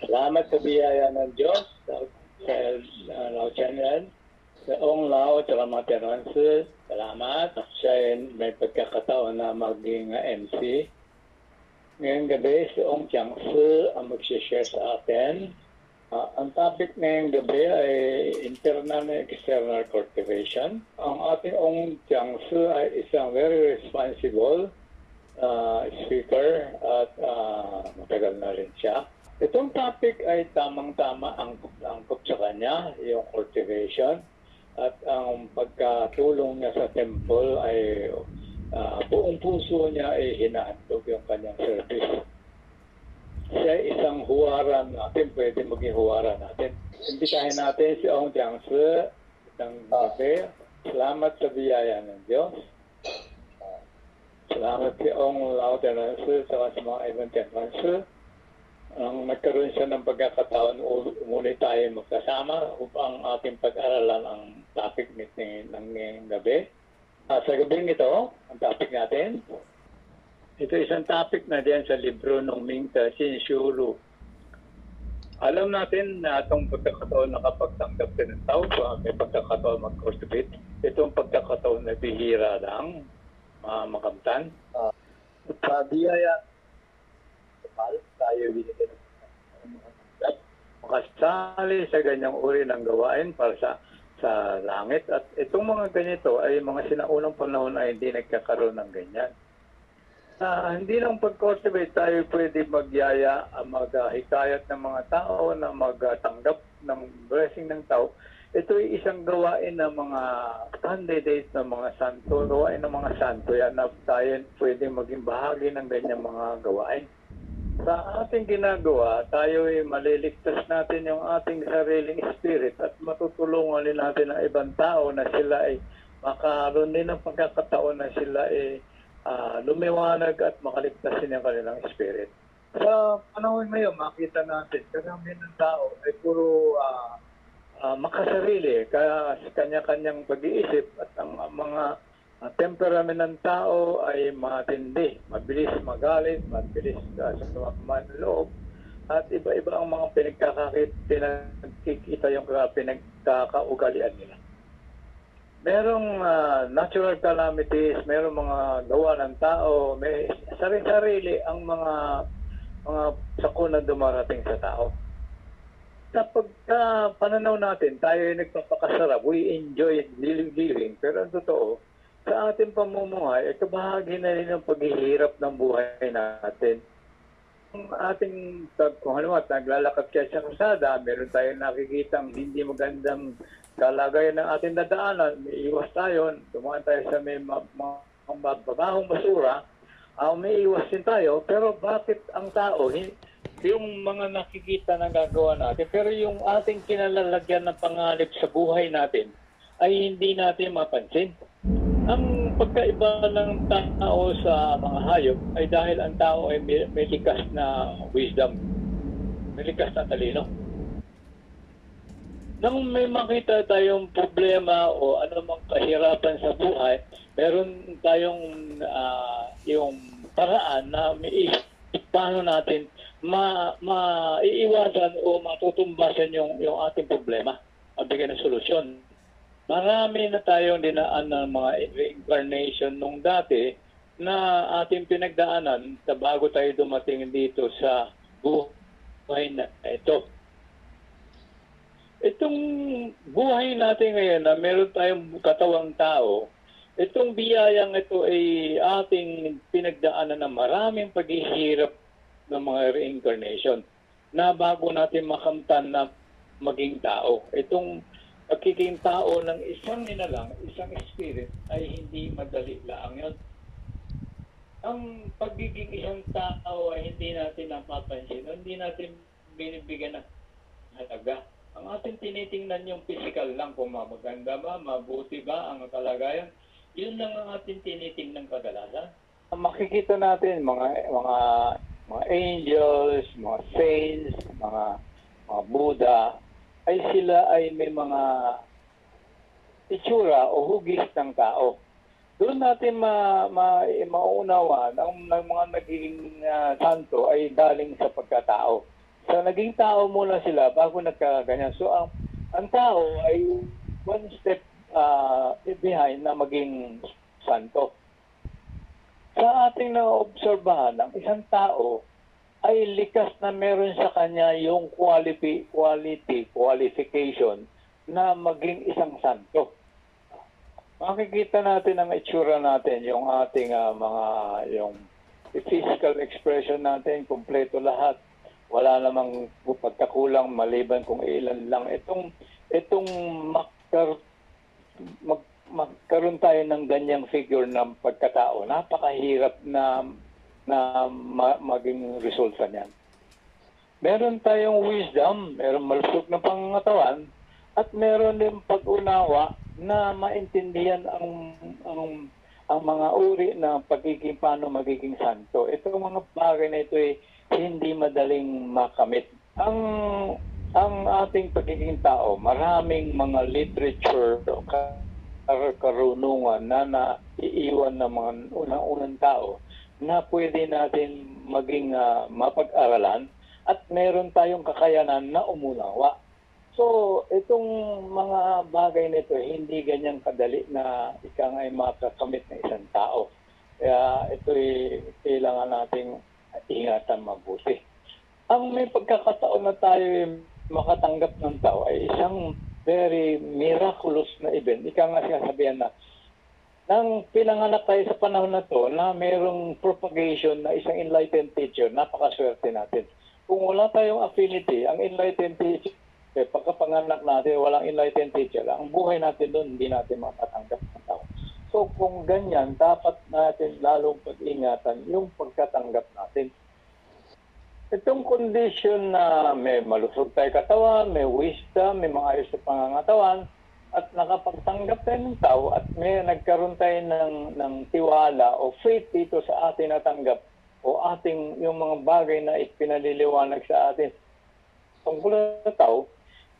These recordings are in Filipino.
Salamat sa biyaya ng Diyos sa, sa uh, Lao Channel. Sa Ong Lao, at mga Teransi, salamat. Siya ay may pagkakataon na maging uh, MC. Ngayong gabi, si Ong Jiangsi ang mag-share sa atin. Ah, ang topic ngayong gabi ay internal and external cultivation. Ang ating Ong Jiangsi ay isang very responsible ah, speaker at ah, matagal na rin siya. Itong topic ay tamang-tama ang angkop sa kanya, yung cultivation. At ang pagkatulong niya sa temple ay ah, buong puso niya ay hinahandog yung kanyang service. Siya ay isang huwaran natin, pwede maging huwaran natin. Imbitahin natin si Ong Jiangsi ng gabi. Salamat sa biyaya ng Diyos. Salamat si Ong Lao Teransi sa mga siya ng pagkakataon, muli tayo magkasama upang ating pag-aralan ang topic meeting ng ngayong gabi. Ah, sa gabing ito, ang topic natin, ito isang topic na diyan sa libro ng Mingta Sinshuru. Alam natin na itong pagkakataon na kapag tanggap ka ng tao, may pagkakataon mag-cultivate, itong pagkakataon na bihira lang, uh, makamtan. Sa biyaya, kapal, tayo binigyan makasali sa ganyang uri ng gawain para sa sa langit at itong mga ganito ay mga sinaunang panahon ay hindi nagkakaroon ng ganyan. Ah, hindi lang pag-cultivate tayo pwede magyaya, ah, maghikayat ng mga tao na magtanggap ng blessing ng tao. Ito ay isang gawain ng mga candidate ng mga santo, gawain ng mga santo yan na tayo pwede maging bahagi ng ganyang mga gawain. Sa ating ginagawa, tayo ay maliligtas natin yung ating sariling spirit at matutulungan din natin ang ibang tao na sila ay makaroon din ng pagkakataon na sila ay ah, lumiwanag at makaligtas din ang kanilang spirit. Sa panahon ngayon, makita natin, karamihan ng tao ay puro ah, ah, makasarili, kaya kanya-kanyang pag-iisip at ang mga ang temperament ng tao ay matindi, mabilis magalit, mabilis uh, sa manloob, at iba-iba ang mga pinagkakakit, pinagkikita yung uh, pinagkakaugalian nila. Merong ah, natural calamities, merong mga gawa ng tao, may sarili-sarili ang mga mga sakuna dumarating sa tao. Kapag uh, pananaw natin, tayo ay nagpapakasarap, we enjoy living, pero ang totoo, sa ating pamumuhay, ay kabahagi na rin ng paghihirap ng buhay natin. Ang ating, kung ano at naglalakad kayo sa kasada, meron tayong nakikita hindi magandang kalagayan ng ating dadaanan, iwas tayo, dumaan tayo sa may ma- ma- ma- babahong basura, uh, may iwas din tayo, pero bakit ang tao, hin- yung mga nakikita na gagawa natin, pero yung ating kinalalagyan ng pangalip sa buhay natin, ay hindi natin mapansin. Ang pagkaiba ng tao sa mga hayop ay dahil ang tao ay may, may likas na wisdom, may likas na talino. Nang may makita tayong problema o anumang kahirapan sa buhay, meron tayong ah, yung paraan na may paano natin ma maiiwasan o matutumbasan yung yung ating problema at bigyan ng solusyon. Marami na tayong dinaan ng mga reincarnation nung dati na ating pinagdaanan sa bago tayo dumating dito sa buhay na ito. Itong buhay natin ngayon na meron tayong katawang tao, itong biyayang ito ay ating pinagdaanan ng maraming paghihirap ng mga reincarnation na bago natin makamtan na maging tao. Itong pagiging tao ng isang nilalang, isang spirit, ay hindi madali lang yun. Ang pagiging isang tao ay hindi natin napapansin, hindi natin binibigyan ng halaga. Ang ating tinitingnan yung physical lang, kung maganda ba, mabuti ba ang kalagayan, yun lang ang ating tinitingnan kadalasan. Makikita natin mga mga mga angels, mga saints, mga mga Buddha, ay sila ay may mga itsura o hugis ng tao. Doon natin ma, ma, mauunawa ang ng mga naging ah, santo ay galing sa pagkatao. So, naging tao muna sila bago nagkaganyan. So, ang, ang tao ay one step ah, behind na maging santo. Sa ating naobserbahan, ang isang tao ay likas na meron sa kanya yung quality, quality, qualification na maging isang santo. Makikita natin ang itsura natin, yung ating ah, mga, yung physical expression natin, kumpleto lahat. Wala namang pagkakulang maliban kung ilan lang. Itong, itong makar, mag, magkaroon tayo ng ganyang figure ng pagkatao, napakahirap na na ma- maging resulta niyan. Meron tayong wisdom, meron malusog na pangangatawan, at meron din pag-unawa na maintindihan ang ang ang mga uri ng pagiging paano magiging santo. Ito mga bagay na ito ay hindi madaling makamit. Ang ang ating pagiging tao, maraming mga literature o karunungan na naiiwan ng mga unang-unang tao na pwede natin maging ah, mapag-aralan at meron tayong kakayanan na umunawa. So, itong mga bagay nito, hindi ganyang kadali na ika nga ay makakamit ng isang tao. Kaya ito kailangan nating ingatan mabuti. Ang may pagkakataon na tayo ay makatanggap ng tao ay isang very miraculous na event. Ika nga sinasabihan na nang pinanganak tayo sa panahon na to na mayroong propagation na isang enlightened teacher, napakaswerte natin. Kung wala tayong affinity, ang enlightened teacher, eh, pagkapanganak natin, walang enlightened teacher, ang buhay natin doon, hindi natin matatanggap ng tao. So kung ganyan, dapat natin lalong pag-ingatan yung pagkatanggap natin. Itong condition na may malusog tayo katawan, may wisdom, may mga ayos sa pangangatawan, at nakapagtanggap tayo ng tao at may nagkaroon tayo ng, ng tiwala o faith dito sa ating natanggap o ating yung mga bagay na ipinaliliwanag sa atin tungkol sa tao.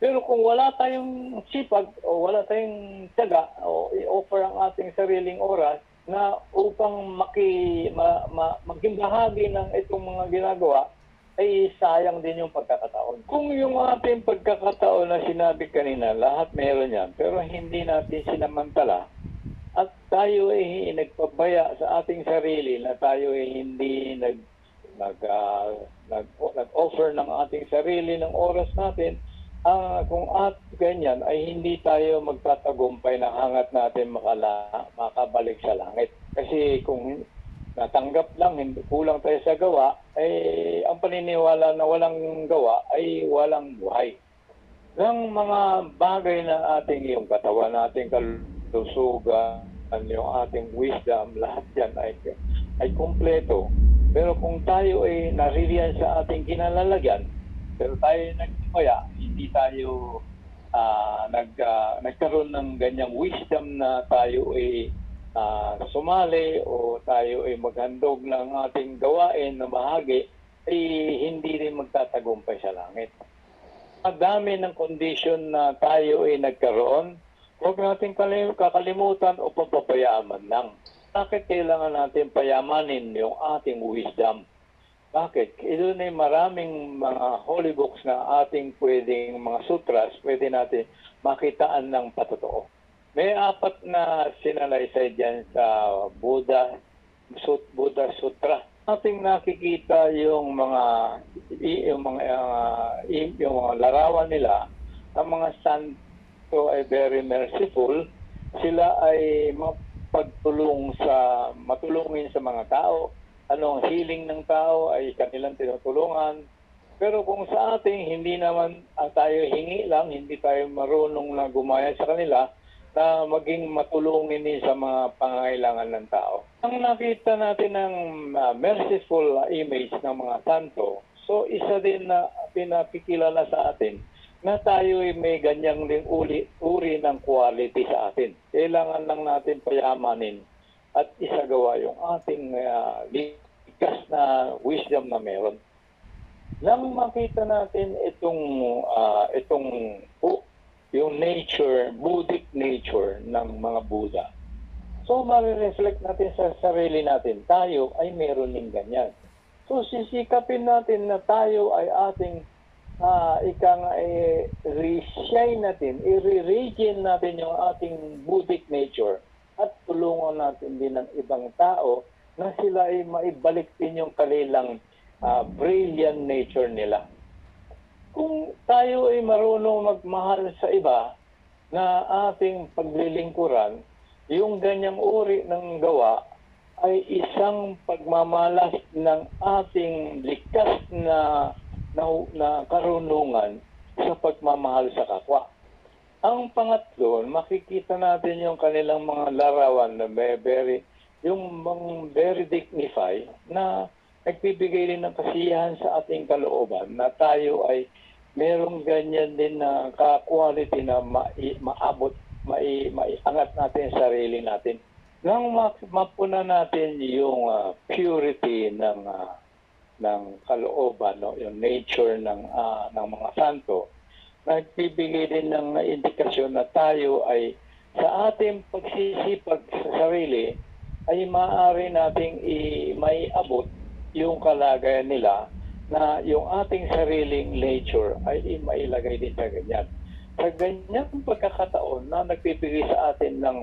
Pero kung wala tayong sipag o wala tayong tiyaga o i-offer ang ating sariling oras na upang maki, ma, ma, maging bahagi ng itong mga ginagawa, ay sayang din yung pagkakataon. Kung yung ating pagkakataon na sinabi kanina, lahat meron yan, pero hindi natin sinamantala, at tayo ay nagpabaya sa ating sarili na tayo ay hindi nag nag, ah, nag nag-offer ng ating sarili ng oras natin ah, kung at ganyan ay hindi tayo magtatagumpay na hangat natin makala, makabalik sa langit kasi kung natanggap lang hindi kulang tayo sa gawa ay ang paniniwala na walang gawa ay walang buhay ng mga bagay na ating yung katawan nating kalusugan, yung ating wisdom, lahat yan ay, ay kumpleto. Pero kung tayo ay naririyan sa ating kinalalagyan, pero tayo nagpaya, hindi tayo ah, nag, ah, nagkaroon ng ganyang wisdom na tayo ay ah, sumali o tayo ay maghandog ng ating gawain na bahagi, ay hindi rin magtatagumpay sa langit ang dami ng condition na tayo ay nagkaroon, huwag natin kalim- kakalimutan o papabayaan man lang. Bakit kailangan natin payamanin yung ating wisdom? Bakit? Ito na maraming mga holy books na ating pwedeng mga sutras, pwede natin makitaan ng patotoo. May apat na sinalaysay dyan sa Buddha, Sut, Buddha Sutra. Ating nakikita yung mga yung mga i- yung mga larawan nila, ang mga santo ay very merciful. Sila ay mapagtulong sa matulungin sa mga tao. Ano ang healing ng tao ay kanilang tinutulungan. Pero kung sa ating hindi naman tayo hingi lang, hindi tayo marunong na gumaya sa kanila, na maging matulungin din sa mga pangangailangan ng tao. Ang nakita natin ng ah, merciful image ng mga santo, so isa din na pinakikilala sa atin na tayo ay may ganyang ding uri, uri ng quality sa atin. Kailangan lang natin payamanin at isagawa yung ating uh, likas na wisdom na meron. Nang makita natin itong ah, itong yung nature, Buddhic nature ng mga Buddha. So, ma-reflect natin sa sarili natin, tayo ay meron ng ganyan. So, sisikapin natin na tayo ay ating ah ika nga i-reshine natin, i-regain natin yung ating Buddhic nature at tulungan natin din ng ibang tao na sila ay maibalik din yung kanilang ah, brilliant nature nila. Kung tayo ay marunong magmahal sa iba na ating paglilingkuran, yung ganyang uri ng gawa ay isang pagmamalas ng ating likas na na, na karunungan sa pagmamahal sa kapwa. Ang pangatlo, makikita natin yung kanilang mga larawan na very, yung very dignified na nagbibigay din ng kasiyahan sa ating kalooban na tayo ay merong ganyan din na ka-quality na ma- maabot, mai, maiangat natin sa sarili natin. Nang ma- mapuna natin yung ah, purity ng ah, ng kalooban, no? yung nature ng ah, ng mga santo, nagbibigay din ng indikasyon na tayo ay sa ating pagsisipag sa sarili ay maaari nating i- maiabot yung kalagayan nila na yung ating sariling nature ay mailagay din sa ganyan. Sa ganyang pagkakataon na nagbibigay sa atin ng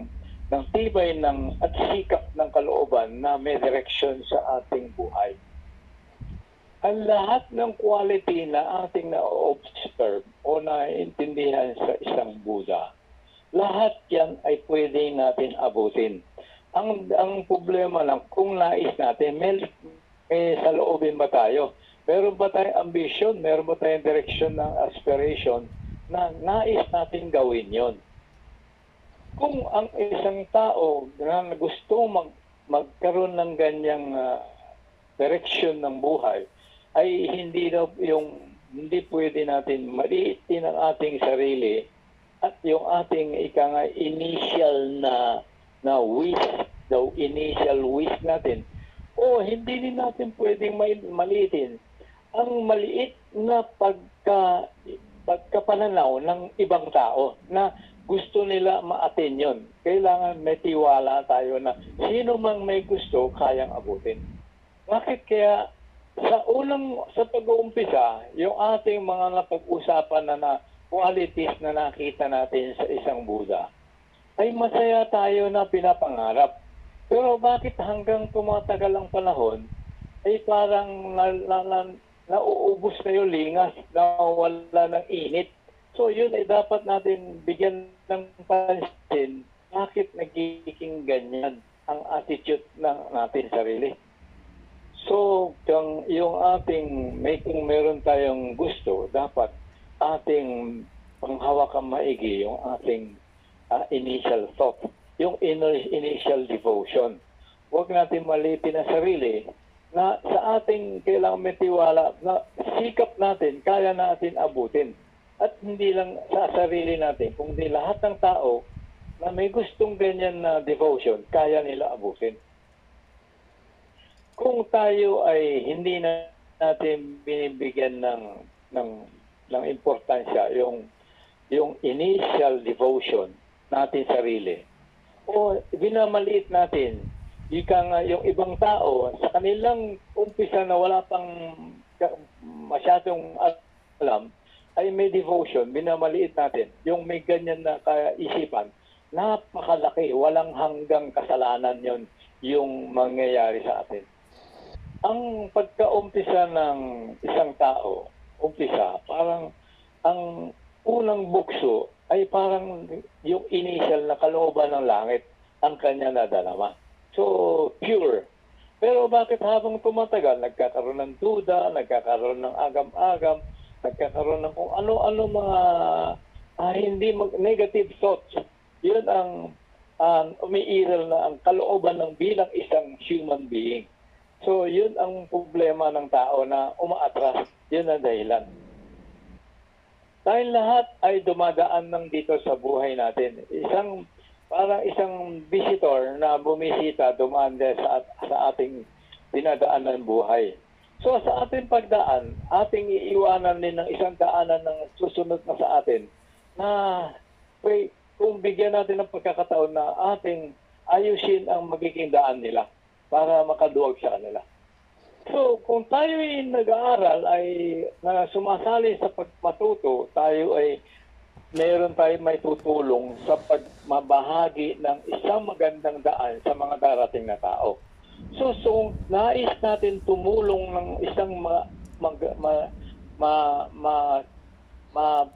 ng tibay ng at sikap ng kalooban na may direksyon sa ating buhay ang lahat ng quality na ating na-observe o naiintindihan sa isang Buddha, lahat yan ay pwede natin abutin. Ang ang problema lang, kung nais natin, may, may saloobin ba tayo? Meron ba tayong ambition? Meron ba tayong direction ng aspiration na nais natin gawin yon? Kung ang isang tao na gusto mag, magkaroon ng ganyang ah, direction ng buhay, ay hindi daw yung hindi pwede natin maliitin ang ating sarili at yung ating ika nga initial na na wish daw initial wish natin o hindi din natin pwedeng maliitin ang maliit na pagka pagkapananaw ng ibang tao na gusto nila ma-attain yun. Kailangan may tiwala tayo na sino mang may gusto, kayang abutin. Bakit kaya sa unang sa pag-uumpisa, yung ating mga napag-usapan na, na qualities na nakita natin sa isang Buddha, ay masaya tayo na pinapangarap. Pero bakit hanggang tumatagal ang panahon, ay parang na, na, na, nauubos na yung lingas, na wala ng init. So yun ay dapat natin bigyan ng pansin, bakit nagiging ganyan ang attitude ng natin sarili. So, yung, yung ating, may kung meron tayong gusto, dapat ating panghawakan maigi yung ating ah, initial thought, yung ini- initial devotion. Huwag natin malipin ang sarili na sa ating kailangan may tiwala na sikap natin, kaya natin abutin. At hindi lang sa sarili natin, kundi lahat ng tao na may gustong ganyan na devotion, kaya nila abutin kung tayo ay hindi na natin binibigyan ng ng ng importansya yung yung initial devotion natin sarili o binamaliit natin ika nga yung ibang tao sa kanilang umpisa na wala pang masyadong alam ay may devotion binamaliit natin. Yung may ganyan na kaisipan napakalaki walang hanggang kasalanan yon yung mangyayari sa atin. Ang pagka-umpisa ng isang tao, umpisa, parang ang unang bukso ay parang yung initial na kalooban ng langit ang kanya nadalama. So, pure. Pero bakit habang tumatagal, nagkakaroon ng duda, nagkakaroon ng agam-agam, nagkakaroon ng kung ano-ano mga ah, hindi mag- negative thoughts. Yun ang ang umiiral na ang kalooban ng bilang isang human being. So, yun ang problema ng tao na umaatras. Yun ang dahilan. Dahil lahat ay dumadaan ng dito sa buhay natin. Isang, parang isang visitor na bumisita, dumaan din sa, sa ating dinadaan ng buhay. So, sa ating pagdaan, ating iiwanan din ng isang daanan ng susunod na sa atin na wait, kung bigyan natin ng pagkakataon na ating ayusin ang magiging daan nila para makaduwag sa kanila. So, kung tayo ay nag-aaral, ay na sumasali sa pagmatuto, tayo ay meron tayo may tutulong sa pagmabahagi ng isang magandang daan sa mga darating na tao. So, so nais natin tumulong ng isang ma, mag, ma, ma, ma, ma-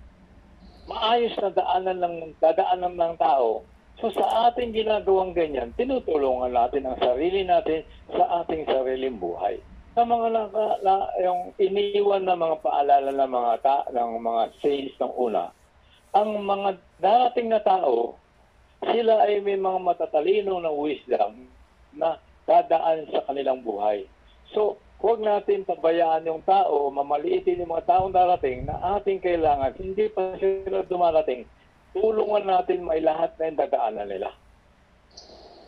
maayos na daanan ng dadaanan ng tao. So sa ating ginagawang ganyan, tinutulungan natin ang sarili natin sa ating sariling buhay. Sa mga naka, na, yung iniwan na mga paalala ng mga ta, ng mga saints ng una, ang mga darating na tao, sila ay may mga matatalino ng wisdom na dadaan sa kanilang buhay. So, huwag natin pabayaan yung tao, mamaliitin yung mga taong darating na ating kailangan, hindi pa sila dumarating, tulungan natin may lahat na yung dadaanan nila.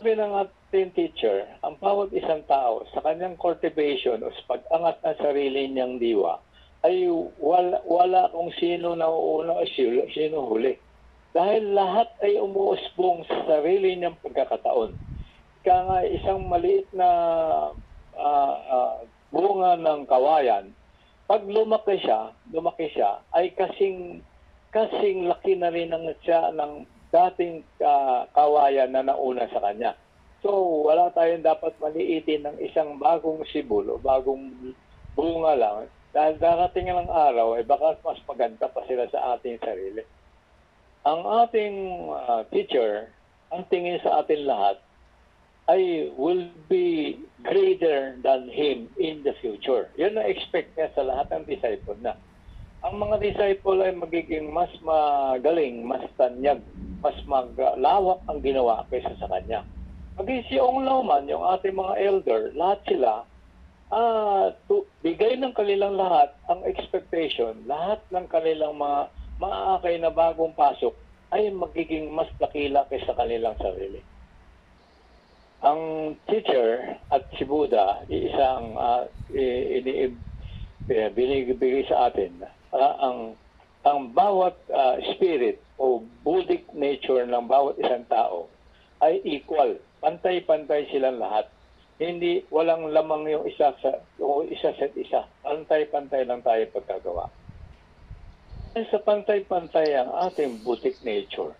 Sabi ng ating teacher, ang bawat isang tao sa kanyang cultivation o sa pag-angat ng sarili niyang diwa, ay wala, wala kung sino na uuna o sino, sino huli. Dahil lahat ay umuusbong sa sarili niyang pagkakataon. Kaya nga isang maliit na ah, ah, bunga ng kawayan, pag lumaki siya, lumaki siya, ay kasing kasing laki na rin ng siya ng dating ah, kawayan na nauna sa kanya. So, wala tayong dapat maliitin ng isang bagong sibulo, bagong bunga lang. Dahil darating ng araw, ay baka mas maganda pa sila sa ating sarili. Ang ating ah, teacher, ang tingin sa atin lahat, ay will be greater than him in the future. Yun ang expect niya sa lahat ng disciple na. Ang mga disciple ay magiging mas magaling, mas tanyag, mas maglawak ang ginawa kaysa sa kanya. Maging si Ong Lauman, yung ating mga elder, lahat sila, ah, tu- bigay ng kanilang lahat ang expectation, lahat ng kanilang mga maaakay na bagong pasok ay magiging mas dakila kaysa kanilang sarili. Ang teacher at si Buddha, isang uh, ini eh, binibigay sa atin ah, ang ang bawat ah, spirit o Buddhic nature ng bawat isang tao ay equal. Pantay-pantay silang lahat. Hindi walang lamang yung isa sa o isa sa isa. Pantay-pantay lang tayo pagkagawa. Sa pantay-pantay ang ating Buddhic nature.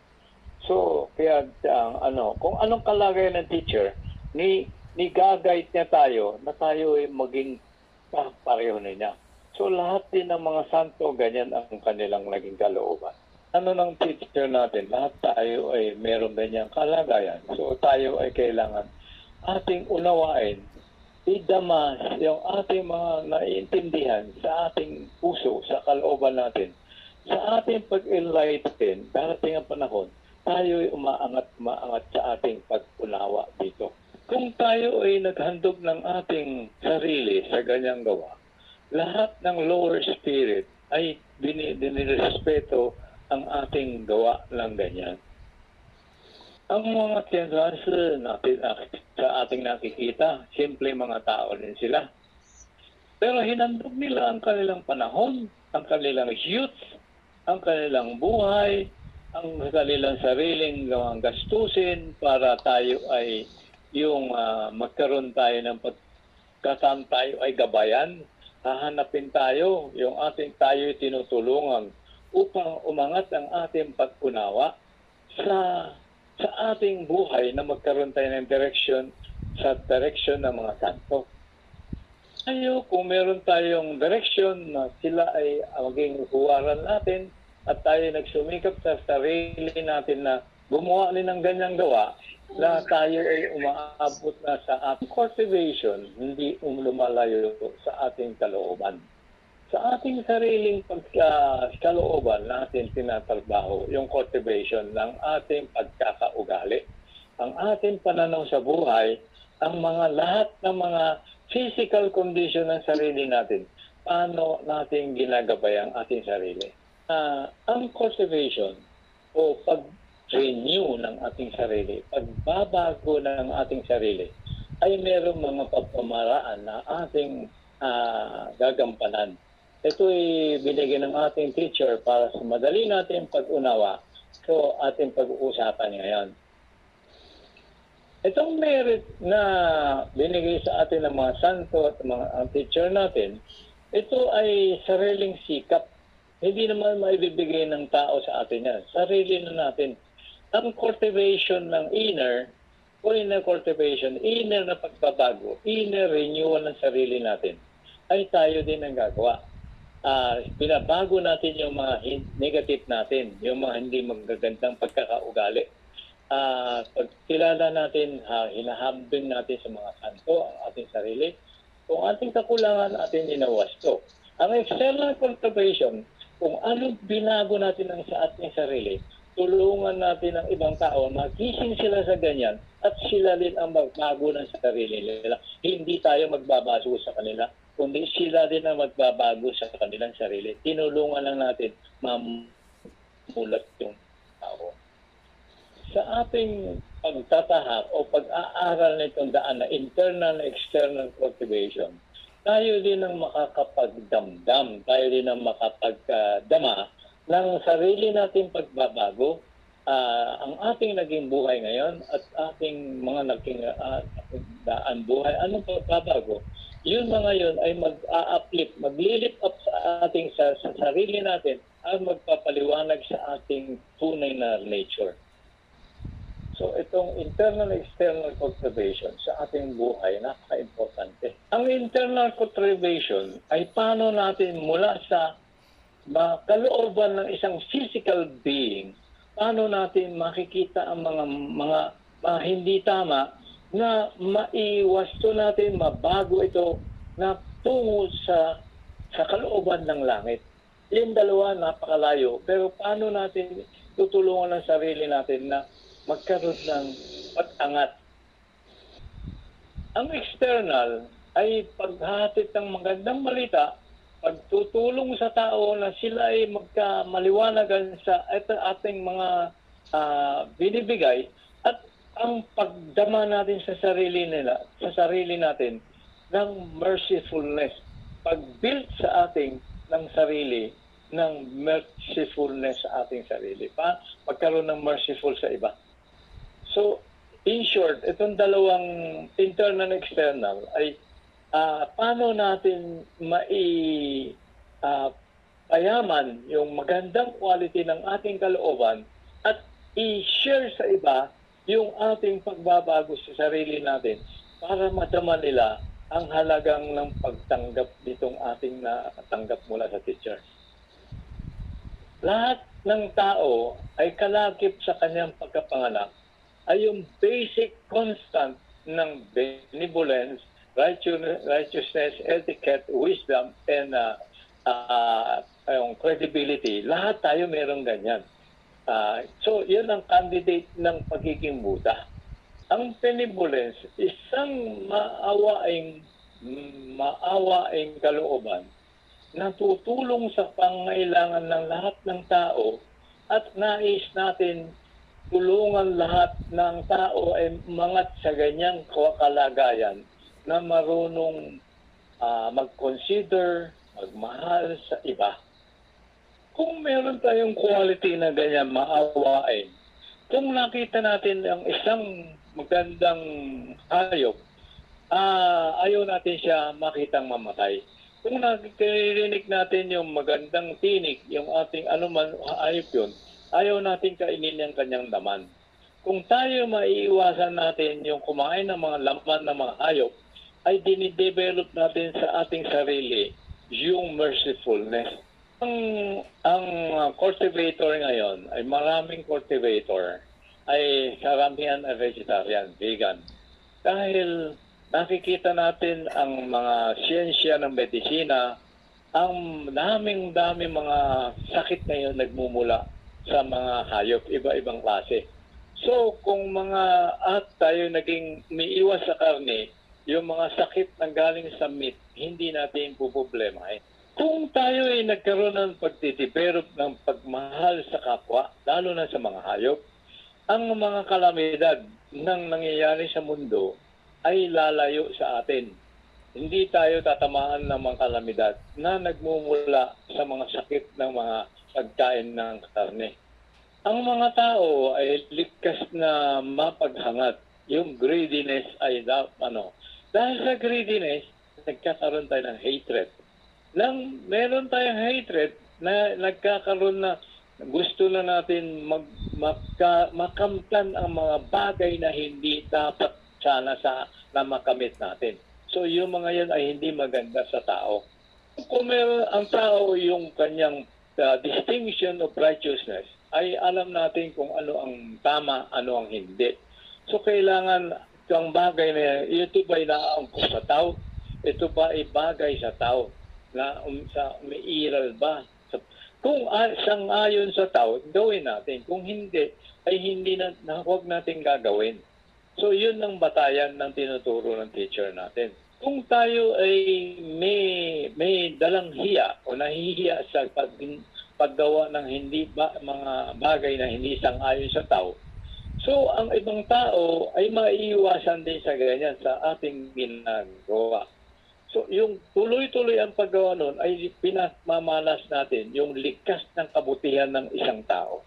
So, kaya ang ano, kung anong kalagayan ng teacher, ni ni gagayit niya tayo na tayo ay maging ah, pareho niya. So lahat din ng mga santo ganyan ang kanilang naging kalooban. Ano ng teacher natin? Lahat tayo ay meron ganyang kalagayan. So tayo ay kailangan ating unawain, idama yung ating mga naiintindihan sa ating puso, sa kalooban natin. Sa ating pag-enlighten, darating ang panahon, tayo ay umaangat, umaangat sa ating pag-unawa dito. Kung tayo ay naghandog ng ating sarili sa ganyang gawa, lahat ng lower spirit ay dinirespeto ang ating gawa ng ganyan. Ang mga tiyangansa natin sa ating nakikita, simple mga tao din sila. Pero hinandog nila ang kanilang panahon, ang kanilang youth, ang kanilang buhay, ang kanilang sariling gawang gastusin para tayo ay yung ah, magkaroon tayo ng pagkasam tayo ay gabayan, hahanapin tayo, yung ating tayo tinutulungan upang umangat ang ating pag-unawa sa sa ating buhay na magkaroon tayo ng direction sa direction ng mga santo. Tayo, kung meron tayong direction na sila ay maging huwaran natin at tayo nagsumikap sa sarili natin na gumawa rin ng ganyang gawa, na tayo ay umaabot na sa ating cultivation, hindi um lumalayo sa ating kalooban. Sa ating sariling pagkalooban natin tinatrabaho yung cultivation ng ating pagkakaugali. Ang ating pananaw sa buhay, ang mga lahat ng mga physical condition ng sarili natin, paano natin ginagabay ang ating sarili. Ah, ang cultivation o pag-renew ng ating sarili, pagbabago ng ating sarili, ay merong mga pagpamaraan na ating ah, gagampanan. Ito ay binigyan ng ating teacher para sa madali natin pag-unawa. So, ating pag-uusapan ngayon. Itong merit na binigay sa atin ng mga santo at mga ang teacher natin, ito ay sariling sikap. Hindi naman maibibigay ng tao sa atin yan. Sarili na natin. Ang cultivation ng inner, o inner cultivation, inner na pagbabago, inner renewal ng sarili natin, ay tayo din ang gagawa. Ah, binabago natin yung mga negative natin, yung mga hindi magagandang pagkakaugali ah pag kilala natin, ha, hinahambing natin sa mga santo ang ating sarili, kung ating kakulangan, ating inawasto. Ang external cultivation, kung ano binago natin ang sa ating sarili, tulungan natin ang ibang tao, magising sila sa ganyan, at sila din ang magbago ng sarili nila. Hindi tayo magbabago sa kanila, kundi sila din ang magbabago sa kanilang sarili. Tinulungan lang natin mamulat yung tao sa ating pagtatahak o pag-aaral nitong daan na internal na external cultivation, tayo din ang makakapagdamdam, tayo din ang makapagdama ng sarili nating pagbabago, ah, ang ating naging buhay ngayon at ating mga naging ah, daan buhay, anong pagbabago? Yun mga yun ay mag-a-uplift, mag-lift up sa ating sa, sa sarili natin at magpapaliwanag sa ating tunay na nature. So itong internal external cultivation sa ating buhay napaka-importante. Ang internal cultivation ay paano natin mula sa kalooban ng isang physical being, paano natin makikita ang mga mga, mga hindi tama na maiwasto natin, mabago ito na tungo sa sa kalooban ng langit. Yung dalawa napakalayo, pero paano natin tutulungan ang sarili natin na magkaroon ng pag-angat. Ang external ay paghatid ng magandang balita, pagtutulong sa tao na sila ay magkamaliwanagan sa ito ating mga ah, binibigay at ang pagdama natin sa sarili nila, sa sarili natin ng mercifulness, pag-build sa ating ng sarili ng mercifulness sa ating sarili. Pa, pagkaroon ng merciful sa iba. So, in short, itong dalawang internal and external ay ah, paano natin mai ah, payaman yung magandang quality ng ating kalooban at i-share sa iba yung ating pagbabago sa sarili natin para madama nila ang halagang ng pagtanggap nitong ating natanggap mula sa teacher. Lahat ng tao ay kalakip sa kanyang pagkapanganak ay yung basic constant ng benevolence, righteousness, etiquette, wisdom, and uh, uh, yung credibility. Lahat tayo merong ganyan. Ah, so, yan ang candidate ng pagiging Buddha. Ang benevolence, isang maawaing maawaing kalooban na tutulong sa pangailangan ng lahat ng tao at nais natin tulungan lahat ng tao ay mangat sa ganyang kalagayan na marunong ah, mag-consider, magmahal sa iba. Kung meron tayong quality na ganyan, maawain, kung nakita natin ang isang magandang hayop, ah ayaw natin siya makitang mamatay. Kung nakikirinig natin yung magandang tinig, yung ating anuman hayop yun, ayaw natin kainin yung kanyang laman. Kung tayo maiiwasan natin yung kumain ng mga laman ng mga hayop, ay dinidevelop natin sa ating sarili yung mercifulness. Ang, ang uh, cultivator ngayon ay maraming cultivator ay karamihan ay vegetarian, vegan. Dahil nakikita natin ang mga siyensya ng medisina, ang daming daming mga sakit ngayon nagmumula sa mga hayop, iba-ibang klase. So, kung mga at tayo naging umiiwas sa karne, yung mga sakit na galing sa meat, hindi natin puproblemahin. Kung tayo ay nagkaroon ng pagtitiperop ng pagmahal sa kapwa, lalo na sa mga hayop, ang mga kalamidad ng nangyayari sa mundo ay lalayo sa atin. Hindi tayo tatamaan ng mga kalamidad na nagmumula sa mga sakit ng mga pagkain ng karne. Ang mga tao ay likas na mapaghangat yung greediness ay ano. Dahil sa greediness, nagkakaroon tayo ng hatred. Nang meron tayong hatred na nagkakaroon na gusto na natin mag, maka, makamtan ang mga bagay na hindi dapat sana sa na makamit natin. So yung mga yan ay hindi maganda sa tao. Kung meron ang tao yung kanyang uh, distinction of righteousness, ay alam natin kung ano ang tama, ano ang hindi. So kailangan ang bagay na yan, ito ba inaangkos sa tao? Ito ba ay bagay sa tao? Na um, sa umiiral ba? Sa, kung uh, sang-ayon sa tao, gawin natin. Kung hindi, ay hindi na, na huwag natin gagawin. So yun ang batayan ng tinuturo ng teacher natin. Kung tayo ay may may dalang hiya o nahihiya sa pag, paggawa ng hindi ba, mga bagay na hindi sang-ayon sa tao, so ang ibang tao ay maiiwasan din sa ganyan sa ating ginagawa. So yung tuloy-tuloy ang paggawa nun ay pinamamalas natin yung likas ng kabutihan ng isang tao.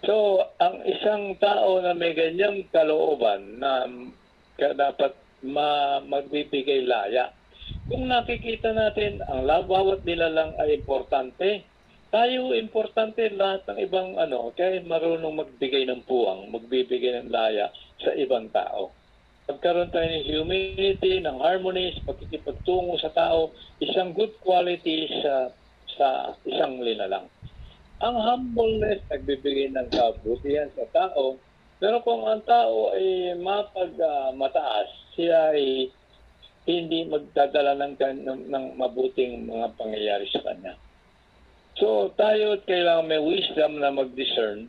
So, ang isang tao na may ganyang kalooban na dapat ma magbibigay laya. Kung nakikita natin ang bawat nila lang ay importante, tayo importante lahat ng ibang ano, kaya marunong magbigay ng puwang, magbibigay ng laya sa ibang tao. Pagkaroon tayo ng humility, ng harmony, pagkikipagtungo sa tao, isang good quality sa sa isang linalang ang humbleness nagbibigay ng kabutihan sa tao. Pero kung ang tao ay mapag mataas, siya ay hindi magdadala ng, ng, ng mabuting mga pangyayari sa kanya. So tayo kailangan may wisdom na mag-discern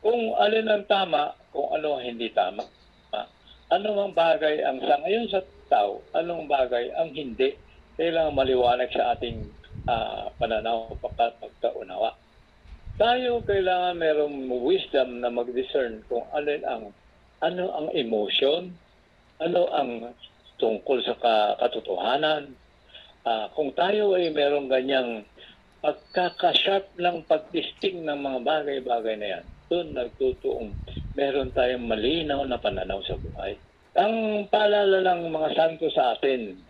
kung alin ang tama, kung ano ang hindi tama. Ah, Ano ang bagay ang sangayon sa tao, anong bagay ang hindi. Kailangan maliwanag sa ating ah, pananaw, pagka- pagkaunawa tayo kailangan merong wisdom na mag-discern kung alin ang ano ang emotion, ano ang tungkol sa ka- katotohanan. Ah, kung tayo ay merong ganyang pagkakasharp ng pagdisting ng mga bagay-bagay na yan, doon nagtutuong meron tayong malinaw na pananaw sa buhay. Ang paalala ng mga santo sa atin,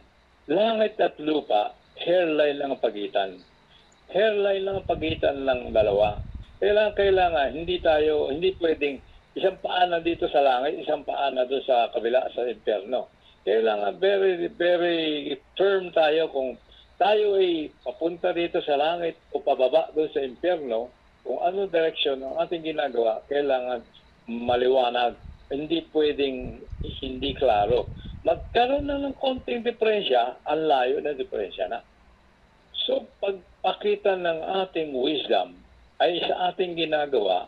langit at lupa, hairline lang ang pagitan hairline lang ang pagitan ng dalawa. Kailangan, kailangan, hindi tayo, hindi pwedeng isang paa na dito sa langit, isang paa na doon sa kabila, sa impyerno. Kailangan very, very firm tayo kung tayo ay papunta dito sa langit o pababa doon sa impyerno, kung ano direksyon ang ating ginagawa, kailangan maliwanag. Hindi pwedeng hindi klaro. Magkaroon na ng konting diferensya, ang layo na diferensya na. So, pagpakita ng ating wisdom ay sa ating ginagawa,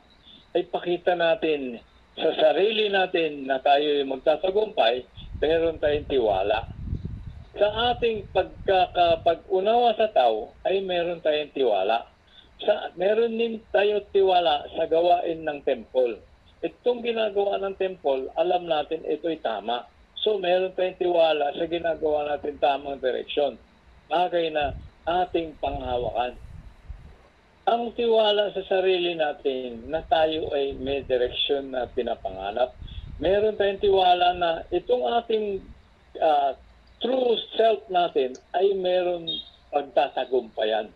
ay pakita natin sa sarili natin na tayo ay magtatagumpay, meron tayong tiwala. Sa ating pagkakapag-unawa sa tao, ay meron tayong tiwala. Sa, meron din tayo tiwala sa gawain ng temple. Itong ginagawa ng temple, alam natin ito'y tama. So, meron tayong tiwala sa ginagawa natin tamang direksyon. Bagay na ating panghawakan. Ang tiwala sa sarili natin na tayo ay may direksyon na pinapangarap. Meron tayong tiwala na itong ating ah, true self natin ay meron pagtatagumpayan.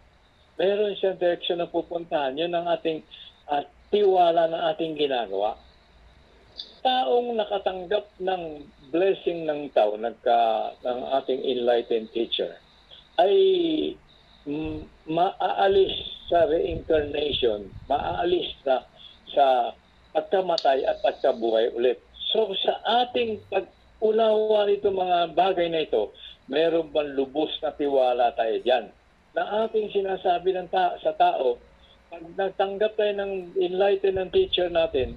Meron siyang direksyon na pupuntahan. Yun ang ating ah, tiwala na ating ginagawa. Taong nakatanggap ng blessing ng tao, nagka, ng ating enlightened teacher, ay maaalis sa reincarnation, maaalis na sa pagkamatay at pagkabuhay ulit. So sa ating pag-unawa nito mga bagay na ito, meron bang lubos na tiwala tayo dyan? Na ating sinasabi ng ta- sa tao, pag nagtanggap tayo ng enlightened ng teacher natin,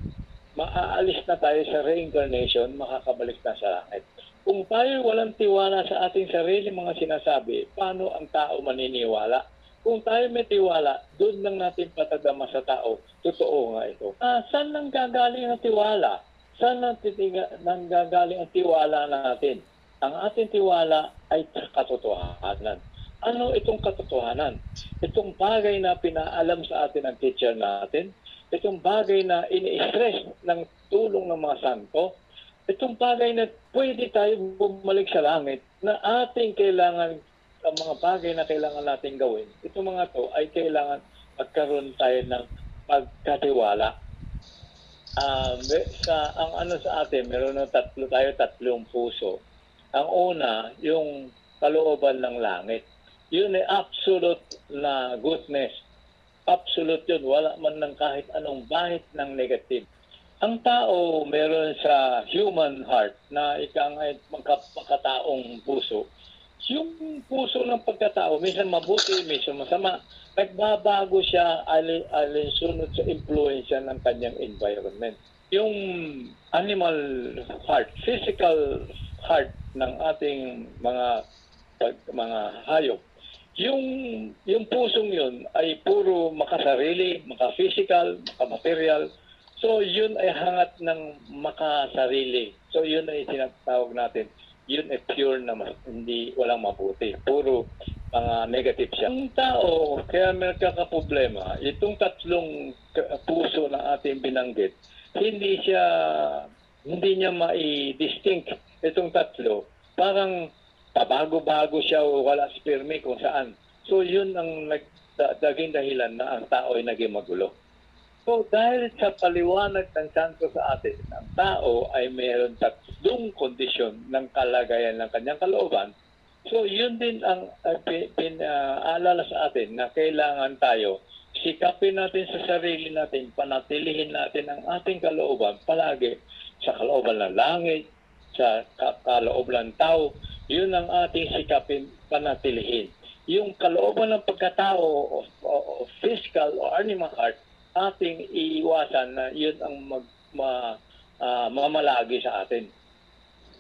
maaalis na tayo sa reincarnation, makakabalik na sa langit. Kung tayo walang tiwala sa ating sarili mga sinasabi, paano ang tao maniniwala? Kung tayo may tiwala, doon lang natin patadama sa tao, totoo nga ito. Ah, saan nang gagaling ang tiwala? Saan nang titiga- nang gagaling ang tiwala natin? Ang ating tiwala ay katotohanan. Ano itong katotohanan? Itong bagay na pinaalam sa atin ng teacher natin, itong bagay na ini-stress ng tulong ng mga santo, itong bagay na pwede tayo bumalik sa langit na ating kailangan ang mga bagay na kailangan natin gawin. Itong mga to ay kailangan magkaroon tayo ng pagkatiwala. Um, sa ang ano sa atin, meron na tatlo tayo, tatlong puso. Ang una, yung kalooban ng langit. Yun ay absolute na goodness. Absolute yun. Wala man ng kahit anong bahit ng negative. Ang tao, meron sa human heart na ikang ay magka- makataong puso. Yung puso ng pagkatao, minsan mabuti, minsan masama. Nagbabago siya alin, alinsunod sa impluensya ng kanyang environment. Yung animal heart, physical heart ng ating mga pag, mga hayop, yung yung pusong yun ay puro makasarili, maka-physical, maka-material. So yun ay hangat ng makasarili. So yun ay tinatawag natin. Yun ay pure na hindi walang mabuti. Puro mga negative siya. Ang tao, kaya may problema itong tatlong puso na ating binanggit, hindi siya hindi niya mai-distinct itong tatlo. Parang pabago-bago siya o wala sperme kung saan. So yun ang nag, da, naging dahilan na ang tao ay naging magulo. So dahil sa paliwanag ng santo sa atin, ang tao ay mayroon tatlong kondisyon ng kalagayan ng kanyang kalooban. So yun din ang uh, pinaalala sa atin na kailangan tayo sikapin natin sa sarili natin, panatilihin natin ang ating kalooban palagi sa kalooban ng langit, sa ka- kalooban ng tao, yun ang ating sikapin panatilihin. Yung kalooban ng pagkatao o, o, o physical o animal heart, ating iiwasan na yun ang mag, ma, ah, mamalagi sa atin.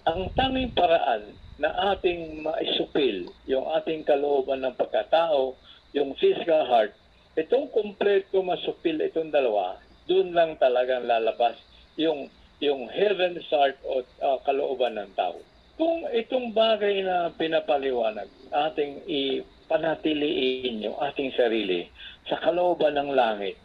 Ang tanging paraan na ating maisupil yung ating kalooban ng pagkatao, yung physical heart, itong kompleto masupil itong dalawa, doon lang talagang lalabas yung yung heaven's heart o uh, kalooban ng tao. Kung itong bagay na pinapaliwanag, ating ipanatiliin yung ating sarili sa kalooban ng langit.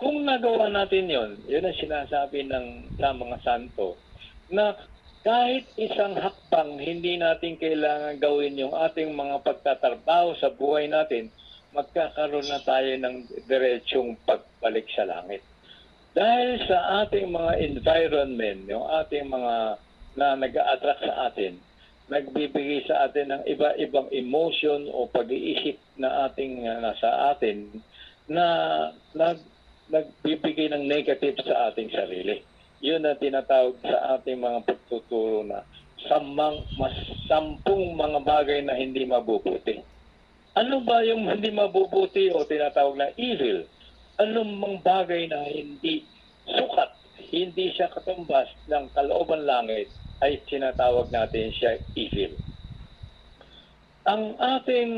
Kung nagawa natin yon, yun ang sinasabi ng sa mga santo, na kahit isang hakbang hindi natin kailangan gawin yung ating mga pagtatrabaho sa buhay natin, magkakaroon na tayo ng diretsong pagbalik sa langit. Dahil sa ating mga environment, yung ating mga na nag-a-attract sa atin, nagbibigay sa atin ng iba-ibang emotion o pag-iisip na ating uh, nasa atin na nag, nagbibigay ng negative sa ating sarili. Yun ang tinatawag sa ating mga pagtuturo na samang, mas sampung mga bagay na hindi mabubuti. Ano ba yung hindi mabubuti o tinatawag na evil? Anong mga bagay na hindi sukat, hindi siya katumbas ng kalooban langit ay tinatawag natin siya evil. Ang ating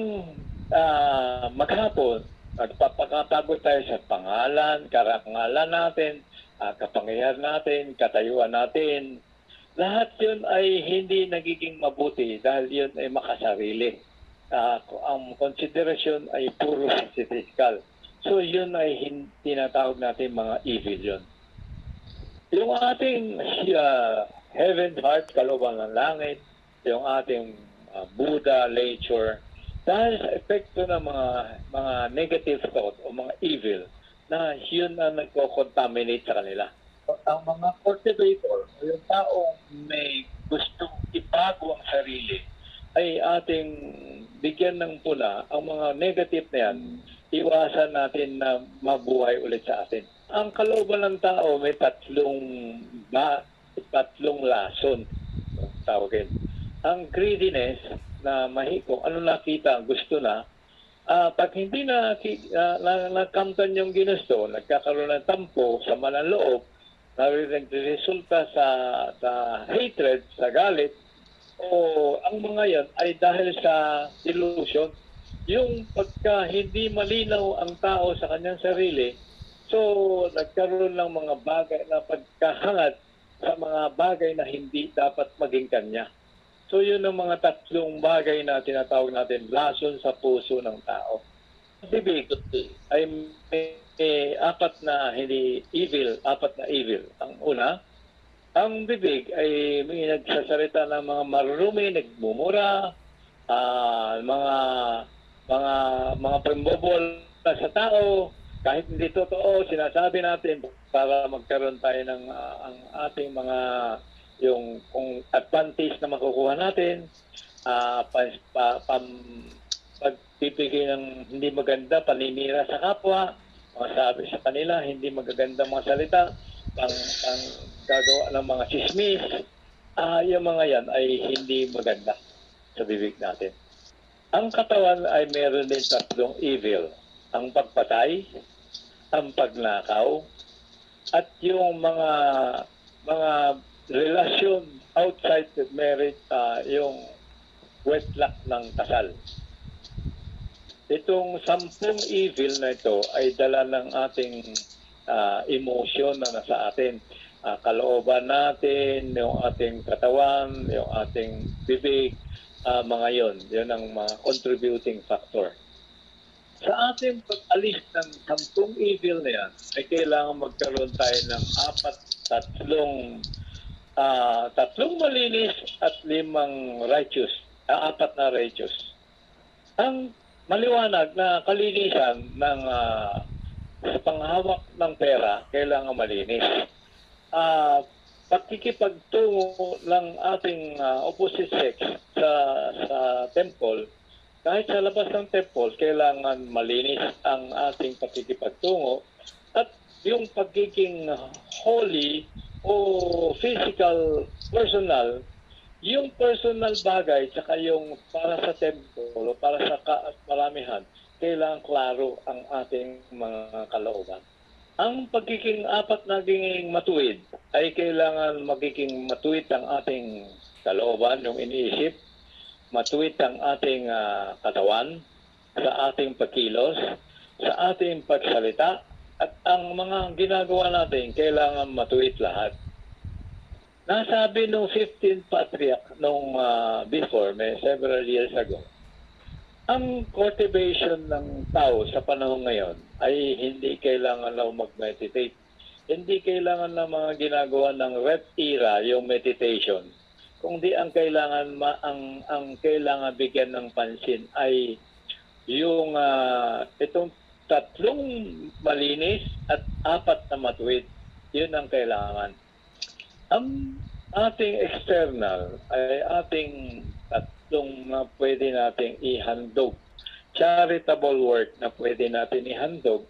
uh, maghapon, nagpapakapagod tayo sa pangalan, karangalan natin, uh, kapangyarihan natin, katayuan natin. Lahat yun ay hindi nagiging mabuti dahil yun ay makasarili. Uh, ang konsiderasyon ay puro physical. So yun ay hin- tinatawag natin mga evil yun. Yung ating uh, heaven heart, kalooban ng langit, yung ating uh, Buddha nature, dahil sa epekto ng mga mga negative thought o mga evil, na yun ang nagko-contaminate sa kanila. Ang mga cultivator, yung taong may gustong ibago ang sarili, ay ating bigyan ng pula ang mga negative na yan, iwasan natin na mabuhay ulit sa atin. Ang kalooban ng tao may tatlong ba, tatlong lason tawagin. Ang greediness na mahiko, ano nakita, gusto na, ah pag hindi na, uh, na nakamtan yung ginusto, nagkakaroon ng tampo sa mananloob, nagresulta sa, sa hatred, sa galit, o ang mga yan ay dahil sa delusion. Yung pagka hindi malinaw ang tao sa kanyang sarili, so nagkaroon ng mga bagay na pagkahangat sa mga bagay na hindi dapat maging kanya. So yun ang mga tatlong bagay na tinatawag natin lason sa puso ng tao. Bibig ay may, may apat na hindi evil, apat na evil. Ang una, ang bibig ay may nagsasalita ng mga marurumi, nagmumura, ah, mga mga mga pambobol sa tao, kahit hindi totoo, sinasabi natin para magkaroon tayo ng ah, ang ating mga yung kung advantage na makukuha natin, ah pa, pa, pam, pagbibigay ng hindi maganda, paninira sa kapwa, mga sabi sa kanila, hindi magaganda mga salita, pang, pang gagawa ng mga chismis, ah yung mga yan ay hindi maganda sa bibig natin. Ang katawan ay meron din tatlong evil. Ang pagpatay, ang pagnakaw, at yung mga mga relasyon outside the marriage, ah, yung wedlock ng kasal. Itong sampung evil na ito ay dala ng ating ah, emosyon na nasa atin. Ah, kalooban natin, yung ating katawan, yung ating bibig, ah, mga yon. Yun ang mga contributing factor. Sa ating pag-alis ng sampung evil na yan, ay kailangan magkaroon tayo ng apat, tatlong, ah, tatlong malinis at limang righteous, ah, apat na righteous. Ang maliwanag na kalinisan ng ah, sa panghawak ng pera, kailangan malinis. Ah, pakikipagtungo ng ating ah, opposite sex sa sa temple, kahit sa labas ng temple, kailangan malinis ang ating pakikipagtungo at yung pagiging holy o physical, personal, yung personal bagay tsaka yung para sa temple o para sa ka- maramihan, kailangan klaro ang ating mga kalooban. Ang pagiging apat naging matuwid ay kailangan magiging matuwid ang ating kalooban, yung iniisip, matuwid ang ating ah, katawan, sa ating pagkilos, sa ating pagsalita, at ang mga ginagawa natin kailangan matuwid lahat. Nasabi nung 15th patriarch nung ah, before, may several years ago, ang cultivation ng tao sa panahon ngayon ay hindi kailangan na mag-meditate. Hindi kailangan na mga ginagawa ng red era yung meditation. Kung di ang kailangan ma, ang ang kailangan bigyan ng pansin ay yung ah, itong tatlong malinis at apat na matuwid. Yun ang kailangan. Ang ating external ay ating tatlong na pwede nating ihandog. Charitable work na pwede natin ihandog,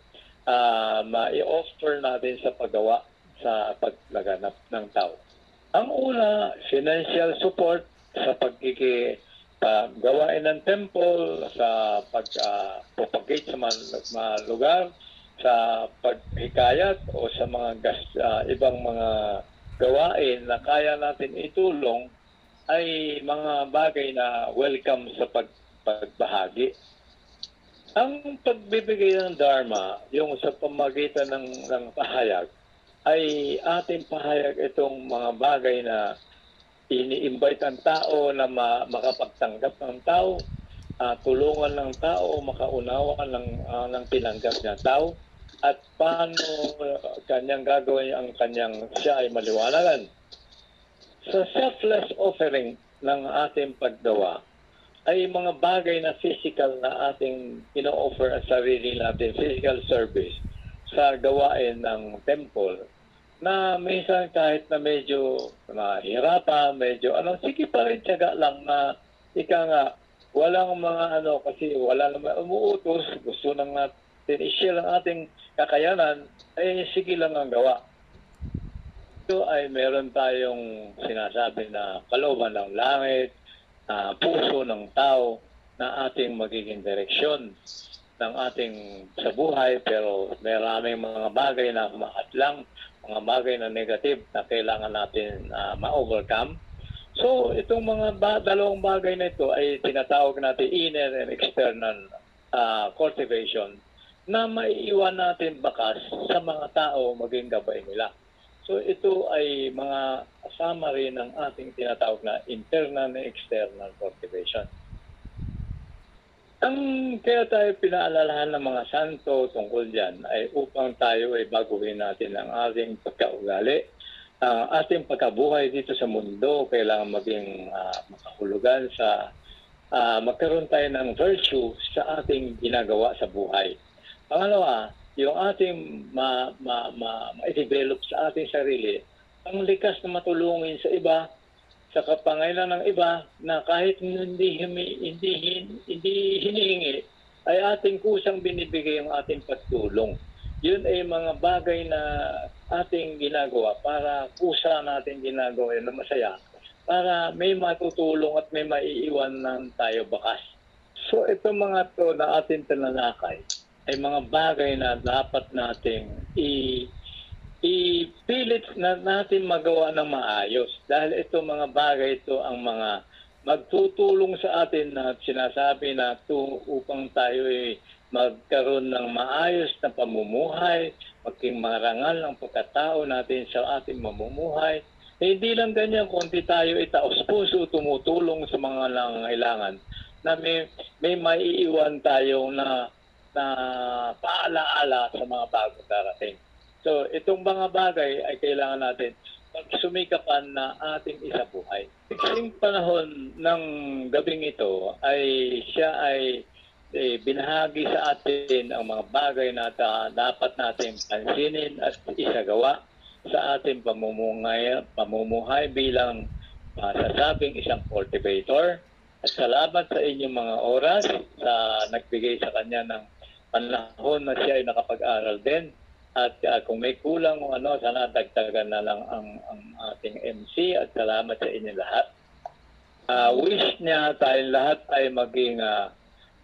ah ma-offer natin sa paggawa sa paglaganap ng tao. Ang una, financial support sa pagkiki paggawain ng temple, sa pag-propagate sa mga, mga lugar, sa paghikayat o sa mga gas, ah, ibang mga gawain na kaya natin itulong ay mga bagay na welcome sa pag, pagbahagi. Ang pagbibigay ng Dharma, yung sa pamagitan ng, ng pahayag, ay ating pahayag itong mga bagay na ini-invite ang tao na ma- makapagtanggap ng tao, ah, tulungan ng tao, makaunawa ng, ah, ng tinanggap niya tao, at paano ah, kanyang gagawin ang kanyang siya ay maliwanagan. Sa selfless offering ng ating paggawa, ay mga bagay na physical na ating ino-offer at sarili natin, physical service sa gawain ng temple na minsan kahit na medyo mahirapan, medyo ano, sige pa rin tiyaga lang na ika nga, walang mga ano, kasi wala naman umuutos, gusto nang natin i-share ang ating kakayanan, ay sige lang ang gawa. Ito ay meron tayong sinasabi na kalooban ng langit, ah, puso ng tao na ating magiging direksyon ng ating sa buhay pero maraming mga bagay na maatlang, mga bagay na negative na kailangan natin ah, ma-overcome. So, itong mga ba- dalawang bagay na ito ay tinatawag natin inner and external ah, cultivation na maiiwan natin bakas sa mga tao maging gabay nila. So ito ay mga rin ng ating tinatawag na internal and external cultivation. Ang kaya tayo pinaalalahan ng mga santo tungkol dyan ay upang tayo ay baguhin natin ang ating pagkaugali ang ating pagkabuhay dito sa mundo, kailangan maging ah, makahulugan sa ah, magkaroon tayo ng virtue sa ating ginagawa sa buhay. Pangalawa, yung ating ma, ma, ma, ma-develop sa ating sarili, ang likas na matulungin sa iba, sa kapangailan ng iba na kahit hindi humi, hindi hin- hindi hinihingi ay ating kusang binibigay ang ating pagtulong. Yun ay mga bagay na ating ginagawa para kusa natin ginagawa na masaya para may matutulong at may maiiwanan tayo bakas. So ito mga to na ating tinanakay ay mga bagay na dapat nating i ipilit na natin magawa ng maayos dahil ito mga bagay ito ang mga magtutulong sa atin na sinasabi na to upang tayo ay magkaroon ng maayos na pamumuhay, maging marangal ang pagkatao natin sa ating mamumuhay. Eh, hindi lang ganyan, kundi tayo itaos puso, tumutulong sa mga nangangailangan na may, may maiiwan tayo na, na paalaala sa mga bago darating. So, itong mga bagay ay kailangan natin pagsumikapan na ating isabuhay. Kasing panahon ng gabing ito ay siya ay eh, binahagi sa atin ang mga bagay na ta- dapat natin pansinin at isagawa sa ating pamumuhay, pamumuhay bilang masasabing isang cultivator. At salamat sa inyong mga oras sa nagbigay sa kanya ng panahon na siya ay nakapag-aral din. At uh, kung may kulang o ano, sana dagdagan na lang ang, ang ating MC at salamat sa inyo lahat. Uh, wish niya tayong lahat ay maging uh,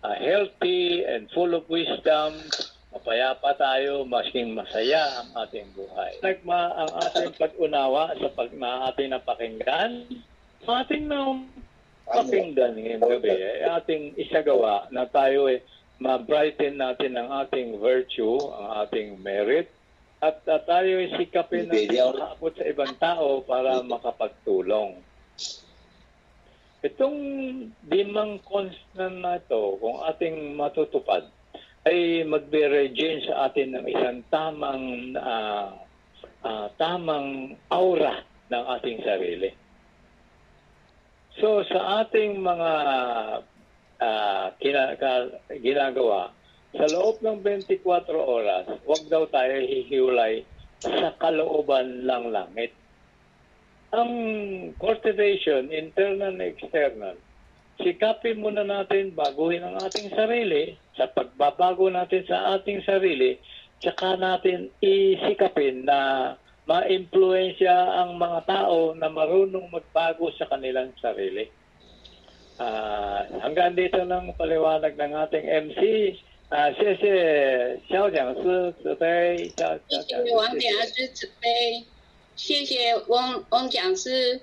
uh, healthy and full of wisdom, mapayapa tayo, masing masaya ang ating buhay. Nagma ang ating pag-unawa sa pag na ating napakinggan, ating na pakinggan ngayong gabi, eh, ating isagawa na tayo eh, ma-brighten natin ang ating virtue, ang ating merit, at uh, tayo ay sikapin na makaabot sa ibang tao para makapagtulong. Itong limang constant na ito, kung ating matutupad, ay magbe-regain sa atin ng isang tamang ah, ah, tamang aura ng ating sarili. So sa ating mga ah, kina- ka- ginagawa, sa loob ng 24 oras, huwag daw tayo hihiwalay sa kalooban ng langit ang cultivation, internal and external, sikapin muna natin baguhin ang ating sarili sa pagbabago natin sa ating sarili, tsaka natin isikapin na ma-impluensya ang mga tao na marunong magbago sa kanilang sarili. Ah, hanggang dito ng paliwanag ng ating MC. Ah, 谢谢肖讲师慈悲，谢谢王师，谢谢。讲师慈悲，谢谢翁翁讲师。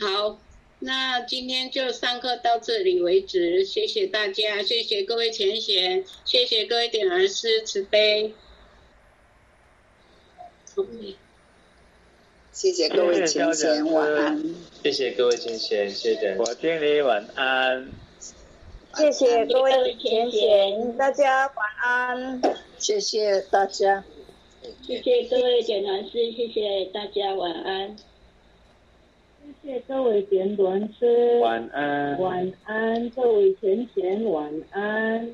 好，那今天就上课到这里为止，谢谢大家，谢谢各位前贤，谢谢各位点儿师慈悲。OK。谢谢各位前贤，晚安。谢谢各位亲贤，谢谢。我经理晚安。谢谢各位前贤，大家晚安。谢谢大家。谢谢各位点燃师，谢谢大家，晚安。谢谢各位简短师，晚安。晚安，各位前贤晚安。